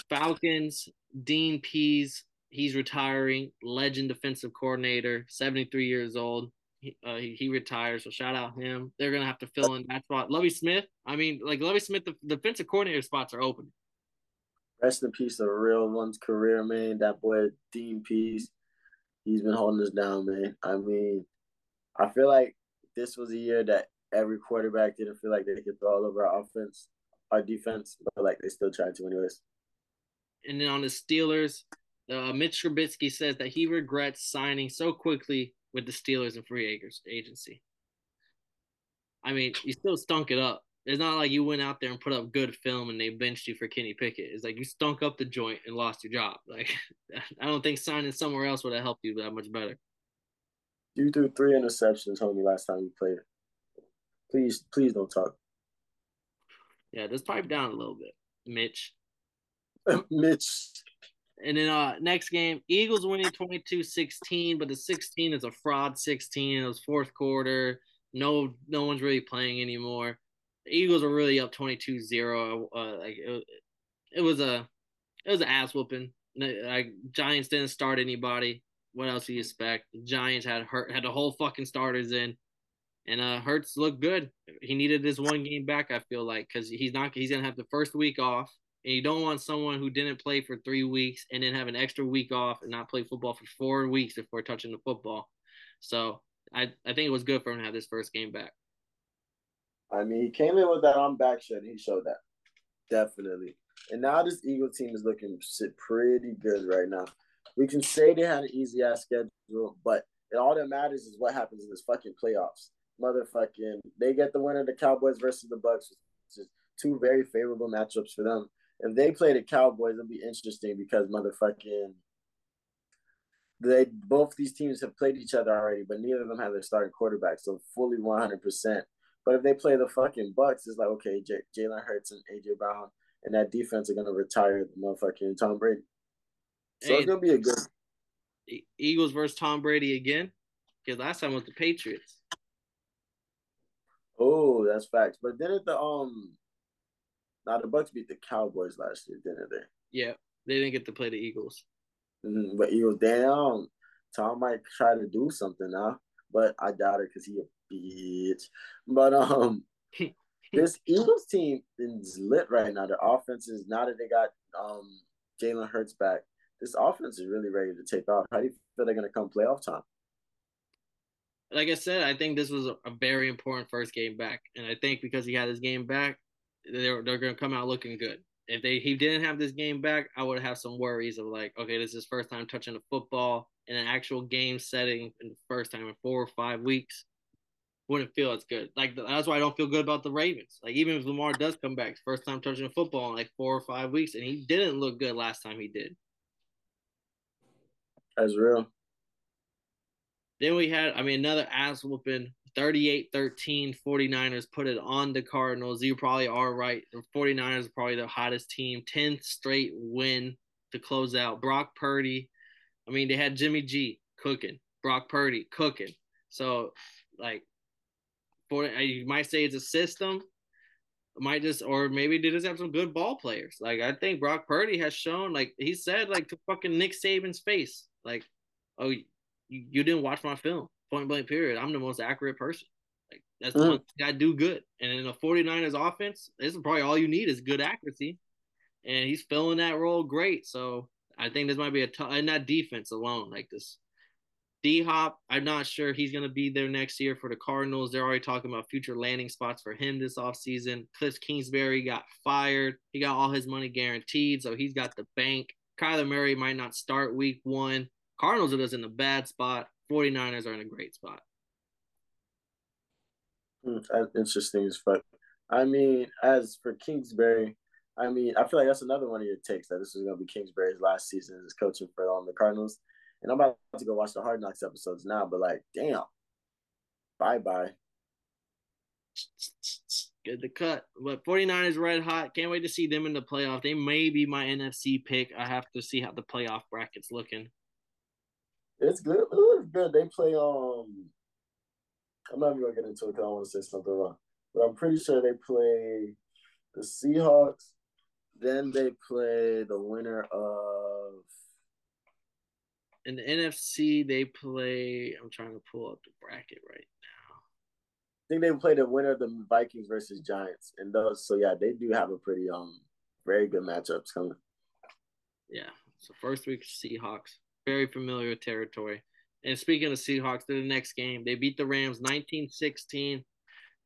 Falcons, Dean Pees, he's retiring. Legend defensive coordinator, 73 years old. He, uh, he, he retires, so shout out him. They're gonna have to fill in that spot. Lovie Smith, I mean, like Lovie Smith, the, the defensive coordinator spots are open rest in peace a real one's career, man. That boy Dean Pees, he's been holding us down, man. I mean, I feel like this was a year that every quarterback didn't feel like they could throw all over our offense, our defense, but like they still tried to anyways. And then on the Steelers, uh, Mitch Trubisky says that he regrets signing so quickly with the Steelers and free agency. I mean, you still stunk it up. It's not like you went out there and put up good film and they benched you for Kenny Pickett. It's like you stunk up the joint and lost your job. Like I don't think signing somewhere else would have helped you that much better. You threw three interceptions, homie, last time you played. Please, please don't talk. Yeah, just pipe down a little bit, Mitch. Mitch. And then uh next game, Eagles winning 22-16, but the 16 is a fraud 16. It was fourth quarter. No no one's really playing anymore the Eagles were really up 22-0. Uh, like it, it was a it was an ass whooping. Like Giants didn't start anybody. What else do you expect? The Giants had hurt had the whole fucking starters in, and uh Hurts looked good. He needed this one game back. I feel like because he's not he's gonna have the first week off, and you don't want someone who didn't play for three weeks and then have an extra week off and not play football for four weeks before touching the football. So I I think it was good for him to have this first game back. I mean, he came in with that on back shot. He showed that definitely. And now this Eagle team is looking pretty good right now. we can say they had an easy ass schedule, but it, all that matters is what happens in this fucking playoffs. Motherfucking, they get the winner, the Cowboys versus the Bucks, which is two very favorable matchups for them. If they play the Cowboys, it'll be interesting because motherfucking they both these teams have played each other already, but neither of them have their starting quarterback, so fully one hundred percent. But if they play the fucking Bucks, it's like okay, J- Jalen Hurts and AJ Brown and that defense are gonna retire the motherfucking Tom Brady. So hey, it's gonna be a good Eagles versus Tom Brady again. Because last time was the Patriots. Oh, that's facts. But didn't the um now the Bucks beat the Cowboys last year, didn't they? Yeah, they didn't get to play the Eagles. Mm-hmm. But Eagles, damn, Tom might try to do something now, but I doubt it because he a bitch. But um, this Eagles team is lit right now. Their offense is now that they got um Jalen Hurts back. This offense is really ready to take off. How do you feel they're going to come playoff time? Like I said, I think this was a, a very important first game back, and I think because he had his game back, they're they're going to come out looking good if they he didn't have this game back, I would have some worries of like, okay, this is his first time touching a football in an actual game setting in the first time in four or five weeks. Wouldn't feel as good. Like that's why I don't feel good about the Ravens. Like even if Lamar does come back, first time touching a football in like four or five weeks, and he didn't look good last time he did. That's real. Then we had, I mean, another ass whooping 38 13 49ers put it on the Cardinals. You probably are right. The 49ers are probably the hottest team. 10th straight win to close out. Brock Purdy. I mean, they had Jimmy G cooking, Brock Purdy cooking. So, like, for uh, you might say it's a system. Might just, or maybe they just have some good ball players. Like, I think Brock Purdy has shown, like, he said, like, to fucking Nick Saban's face, like, oh, you, you didn't watch my film point blank period. I'm the most accurate person. Like that's the mm. one I do good. And in a 49ers offense, this is probably all you need is good accuracy. And he's filling that role great. So I think this might be a tough and that defense alone, like this D Hop, I'm not sure he's going to be there next year for the Cardinals. They're already talking about future landing spots for him this offseason. Cliff Kingsbury got fired. He got all his money guaranteed, so he's got the bank. Kyler Murray might not start week one. Cardinals are just in a bad spot. 49ers are in a great spot. Hmm, interesting as fuck. I mean, as for Kingsbury, I mean, I feel like that's another one of your takes that this is going to be Kingsbury's last season as coaching for um, the Cardinals. And I'm about to go watch the Hard Knocks episodes now, but like, damn, bye bye. Good to cut. But 49ers red hot. Can't wait to see them in the playoff. They may be my NFC pick. I have to see how the playoff bracket's looking. It's good. It looks good. They play um I'm not even gonna get into it because I want to say something wrong. But I'm pretty sure they play the Seahawks. Then they play the winner of in the NFC they play I'm trying to pull up the bracket right now. I think they play the winner of the Vikings versus Giants. And those so yeah, they do have a pretty um very good matchups coming. Yeah. So first week Seahawks very familiar territory. And speaking of Seahawks, to the next game, they beat the Rams 19-16.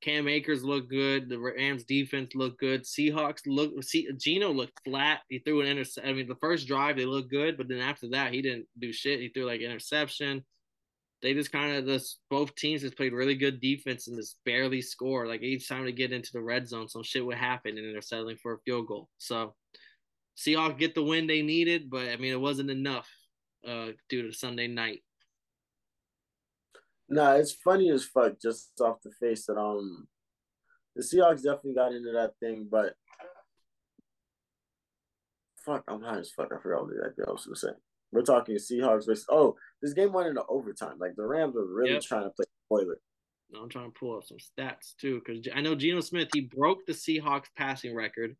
Cam Akers looked good. The Rams defense looked good. Seahawks look. See, Geno looked flat. He threw an interception. I mean, the first drive they looked good, but then after that, he didn't do shit. He threw like interception. They just kind of this. Both teams just played really good defense and just barely score. Like each time they get into the red zone, some shit would happen, and they're settling for a field goal. So Seahawks get the win they needed, but I mean, it wasn't enough uh, due to Sunday night. Nah, it's funny as fuck just off the face that um the Seahawks definitely got into that thing, but fuck, I'm high as fuck. I forgot what that I was gonna say. We're talking Seahawks versus oh, this game went into overtime. Like the Rams were really yep. trying to play spoiler. No, I'm trying to pull up some stats too, because I know Geno Smith he broke the Seahawks passing record.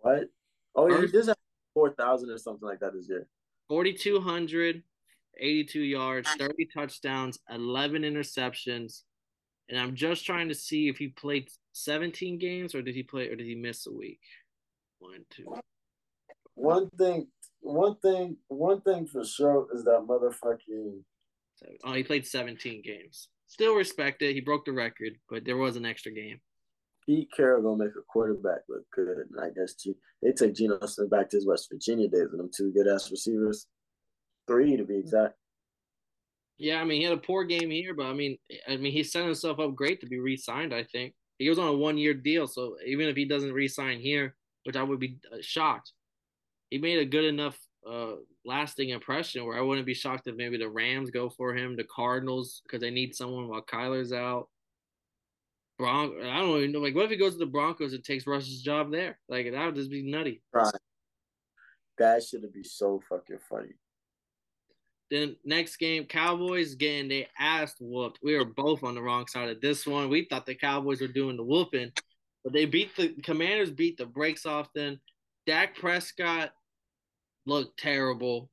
What? Oh yeah, he does have four thousand or something like that this year. 4,200, 82 yards, 30 touchdowns, 11 interceptions. And I'm just trying to see if he played 17 games or did he play or did he miss a week? One, two. One thing, one thing, one thing for sure is that motherfucking. Oh, he played 17 games. Still respect it. He broke the record, but there was an extra game. Pete Carroll gonna make a quarterback look good, and I guess they take Geno Smith back to his West Virginia days with them two good ass receivers. three to be exact. Yeah, I mean he had a poor game here, but I mean, I mean he set himself up great to be re-signed. I think he was on a one-year deal, so even if he doesn't re-sign here, which I would be uh, shocked, he made a good enough uh, lasting impression where I wouldn't be shocked if maybe the Rams go for him, the Cardinals because they need someone while Kyler's out. Bron- I don't even know. Like, what if he goes to the Broncos and takes Russ's job there? Like, that would just be nutty. Right. That should be so fucking funny. Then next game, Cowboys getting they ass whooped. We were both on the wrong side of this one. We thought the Cowboys were doing the whooping, but they beat the Commanders. Beat the brakes off. Then Dak Prescott looked terrible.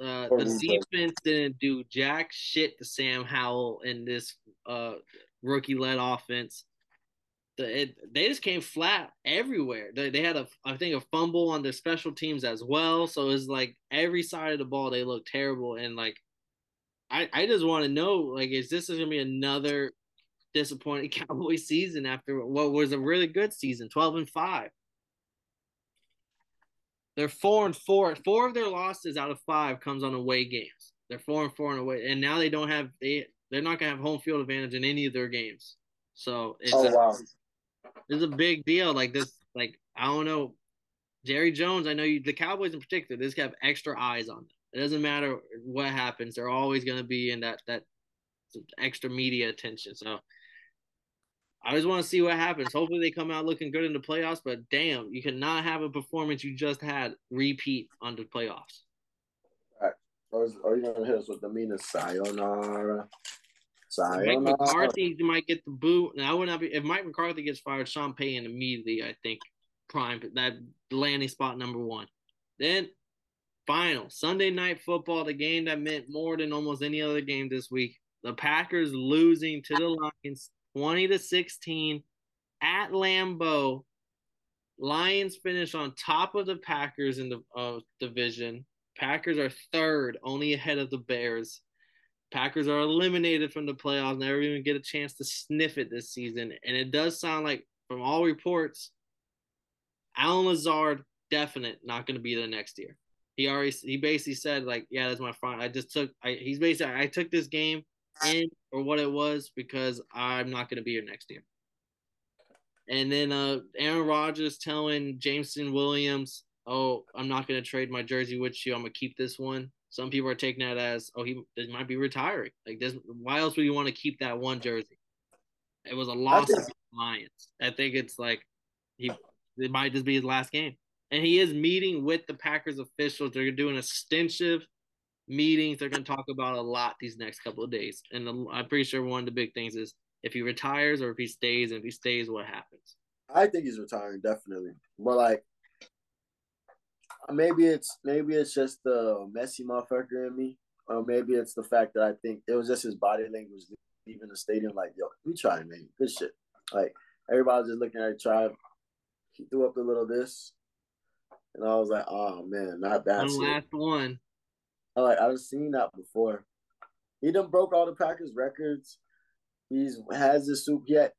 Uh, the defense didn't do jack shit to Sam Howell in this uh, rookie-led offense. The, it, they just came flat everywhere. They, they had a, I think, a fumble on their special teams as well. So it's like every side of the ball they look terrible. And like, I, I just want to know, like, is this is gonna be another disappointing Cowboy season after what was a really good season, twelve and five? They're four and four. Four of their losses out of five comes on away games. They're four and four and away, and now they don't have they they're not gonna have home field advantage in any of their games. So it's oh, a, wow. it's a big deal. Like this, like I don't know, Jerry Jones. I know you, the Cowboys in particular. They just have extra eyes on them. It doesn't matter what happens; they're always gonna be in that that extra media attention. So I just want to see what happens. Hopefully, they come out looking good in the playoffs. But damn, you cannot have a performance you just had repeat on the playoffs. Or, or you gonna hit us with the meanest sayonara. Sayonara. Mike McCarthy might get the boot. And I would not be if Mike McCarthy gets fired. Sean Payton immediately, I think, prime that landing spot number one. Then final Sunday night football, the game that meant more than almost any other game this week. The Packers losing to the Lions 20 to 16 at Lambeau. Lions finish on top of the Packers in the uh, division. Packers are third, only ahead of the Bears. Packers are eliminated from the playoffs, never even get a chance to sniff it this season. And it does sound like, from all reports, Allen Lazard definite not going to be there next year. He already he basically said like, yeah, that's my final. I just took I he's basically I took this game in or what it was because I'm not going to be here next year. And then uh, Aaron Rodgers telling Jameson Williams, "Oh, I'm not going to trade my jersey with you. I'm going to keep this one." Some people are taking that as, "Oh, he, might be retiring." Like, this, why else would you want to keep that one jersey? It was a loss to the Lions. I think it's like he it might just be his last game. And he is meeting with the Packers officials. They're doing extensive meetings. They're going to talk about a lot these next couple of days. And I'm pretty sure one of the big things is if he retires or if he stays. And if he stays, what happens? I think he's retiring definitely. But like, maybe it's maybe it's just the messy motherfucker in me, or maybe it's the fact that I think it was just his body language leaving the stadium. Like, yo, we tried, man, good shit. Like everybody was just looking at Tribe. He threw up a little this, and I was like, oh man, not that. One last one. I like I've seen that before. He done broke all the Packers records. He's has the soup yet.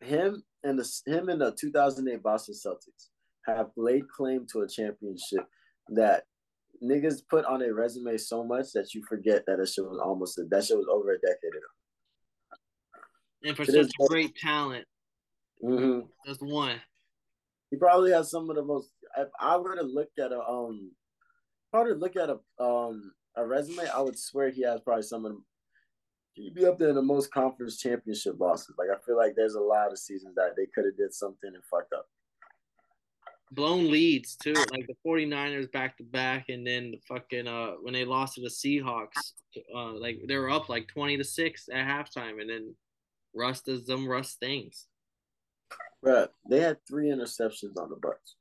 Him and the him and the 2008 Boston Celtics have laid claim to a championship that niggas put on a resume so much that you forget that that shit was almost a, that shit was over a decade ago. And for such great talent, mm-hmm. that's one. He probably has some of the most. If I were to look at a um probably look at a um a resume, I would swear he has probably some of them. He'd be up there in the most conference championship losses. Like I feel like there's a lot of seasons that they could have did something and fucked up. Blown leads too, like the 49ers back to back, and then the fucking uh when they lost to the Seahawks, uh like they were up like 20 to six at halftime, and then Russ does them Russ things. Right, they had three interceptions on the Bucks.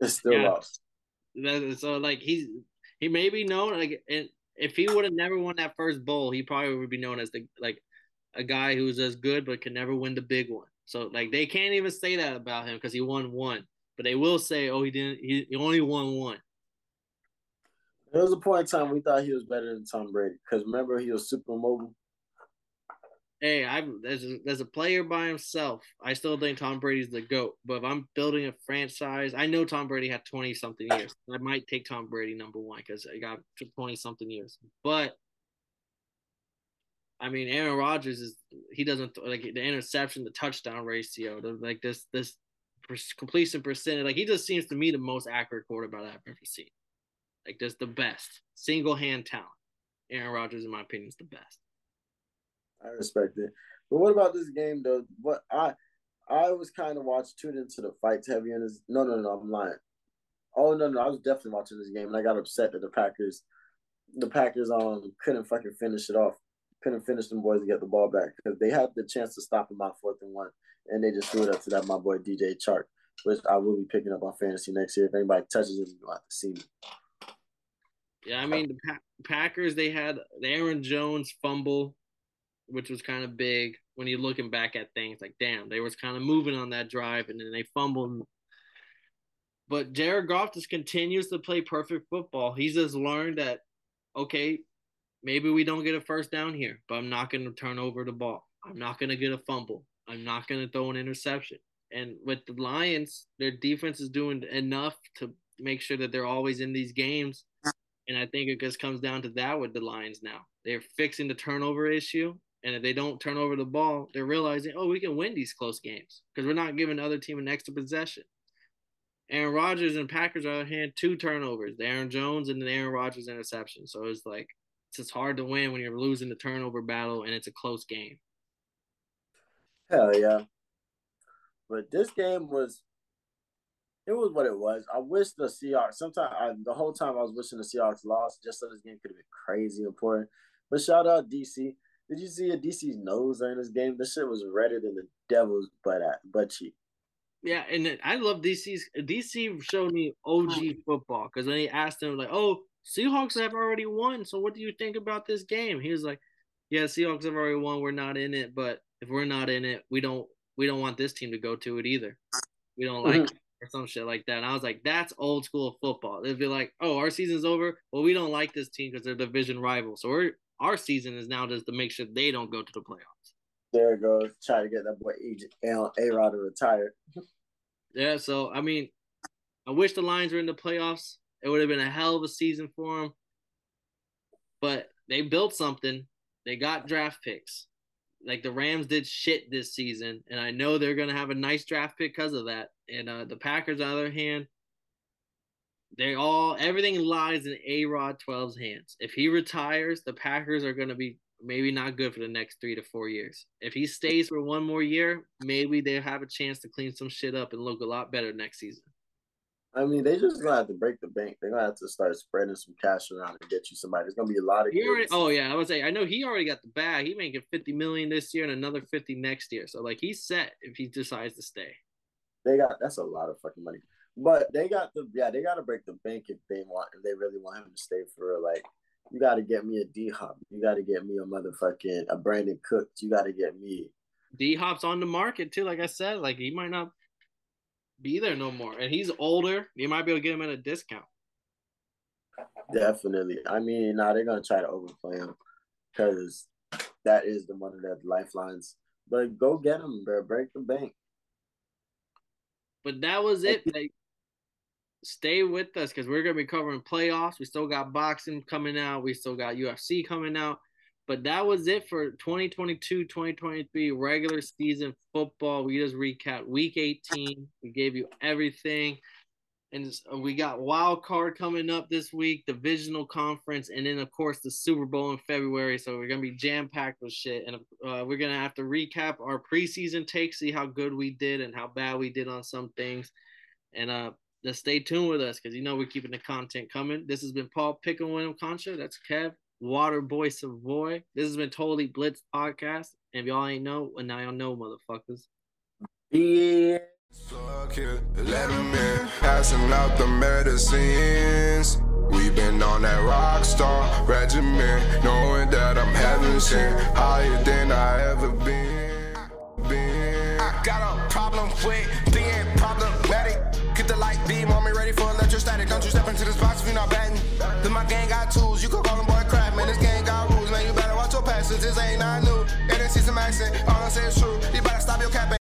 They still yeah. lost. So like he's he may be known like and if he would have never won that first bowl, he probably would be known as the like a guy who's as good but can never win the big one. So like they can't even say that about him because he won one, but they will say, oh, he didn't. He, he only won one. There was a point in time we thought he was better than Tom Brady because remember he was super mobile. Hey, I'm as a, as a player by himself. I still think Tom Brady's the goat. But if I'm building a franchise, I know Tom Brady had twenty something years. I might take Tom Brady number one because I got twenty something years. But I mean, Aaron Rodgers is he doesn't like the interception, the touchdown ratio, the, like this this completion percentage. Like he just seems to me the most accurate quarterback I've ever seen. Like just the best single hand talent. Aaron Rodgers, in my opinion, is the best. I respect it. But what about this game though? What I I was kind of watching tuned into the fights heavy in this. No, no, no, I'm lying. Oh no, no, I was definitely watching this game and I got upset that the Packers, the Packers um couldn't fucking finish it off couldn't finish them boys to get the ball back because they had the chance to stop them on fourth and one, and they just threw it up to that my boy DJ Chark, which I will be picking up on fantasy next year. If anybody touches him, you'll have to see me. Yeah, I mean the pa- Packers they had the Aaron Jones fumble, which was kind of big when you're looking back at things. Like, damn, they was kind of moving on that drive, and then they fumbled. But Jared Goff just continues to play perfect football. He's just learned that okay, maybe we don't get a first down here, but I'm not going to turn over the ball. I'm not going to get a fumble. I'm not going to throw an interception. And with the Lions, their defense is doing enough to make sure that they're always in these games. And I think it just comes down to that with the Lions now. They're fixing the turnover issue. And if they don't turn over the ball, they're realizing, oh, we can win these close games because we're not giving the other team an extra possession. Aaron Rodgers and Packers are hand two turnovers, the Aaron Jones and the Aaron Rodgers interception. So it's like it's hard to win when you're losing the turnover battle and it's a close game. Hell yeah. But this game was it was what it was. I wish the Seahawks sometimes I, the whole time I was wishing the Seahawks lost just so this game could have been crazy important. But shout out DC. Did you see a DC's nose during this game? This shit was redder than the devil's butt at butt cheek. Yeah, and I love DC's DC showed me OG mm. football because when he asked him like, "Oh, Seahawks have already won. So what do you think about this game? He was like, Yeah, Seahawks have already won. We're not in it, but if we're not in it, we don't we don't want this team to go to it either. We don't like mm-hmm. or some shit like that. And I was like, that's old school football. They'd be like, oh, our season's over. Well, we don't like this team because they're division rivals. So we're our season is now just to make sure they don't go to the playoffs. There it goes. Try to get that boy A Rod to retire. yeah, so I mean, I wish the Lions were in the playoffs. It would have been a hell of a season for them. But they built something. They got draft picks. Like the Rams did shit this season, and I know they're gonna have a nice draft pick because of that. And uh, the Packers, on the other hand, they all everything lies in A Rod 12's hands. If he retires, the Packers are gonna be maybe not good for the next three to four years. If he stays for one more year, maybe they have a chance to clean some shit up and look a lot better next season. I mean, they just gonna have to break the bank. They're gonna have to start spreading some cash around and get you somebody. There's gonna be a lot of. Already, oh yeah, I would say I know he already got the bag. He making fifty million this year and another fifty next year. So like he's set if he decides to stay. They got that's a lot of fucking money. But they got the yeah they got to break the bank if they want if they really want him to stay for. Like you got to get me a D Hop. You got to get me a motherfucking a Brandin Cooks. You got to get me. D Hop's on the market too. Like I said, like he might not be there no more. And he's older. You might be able to get him at a discount. Definitely. I mean, now nah, they're gonna try to overplay him because that is the one of their lifelines. But go get him, bro. Break the bank. But that was it. Like, stay with us because we're gonna be covering playoffs. We still got boxing coming out. We still got UFC coming out. But that was it for 2022 2023 regular season football. We just recapped week 18. We gave you everything. And uh, we got wild card coming up this week, divisional conference, and then of course the Super Bowl in February. So we're gonna be jam packed with shit, and uh, we're gonna have to recap our preseason takes, see how good we did and how bad we did on some things, and uh, just stay tuned with us because you know we're keeping the content coming. This has been Paul Pickle Concha. That's Kev. Water Boy Savoy. This has been Totally Blitz podcast. And if y'all ain't know, and now y'all know, motherfuckers. Yeah. Let them in, passing out the medicines. We've been on that rock star regimen, knowing that I'm heaven sent, higher than I ever been. been. I got a problem with being problematic. Get the light beam on me, ready for electrostatic. Don't you step into this box if you're not batting. Then my gang got tools, you can call them since this ain't not new, and it's season maxing, all I say is true. You better stop your capping.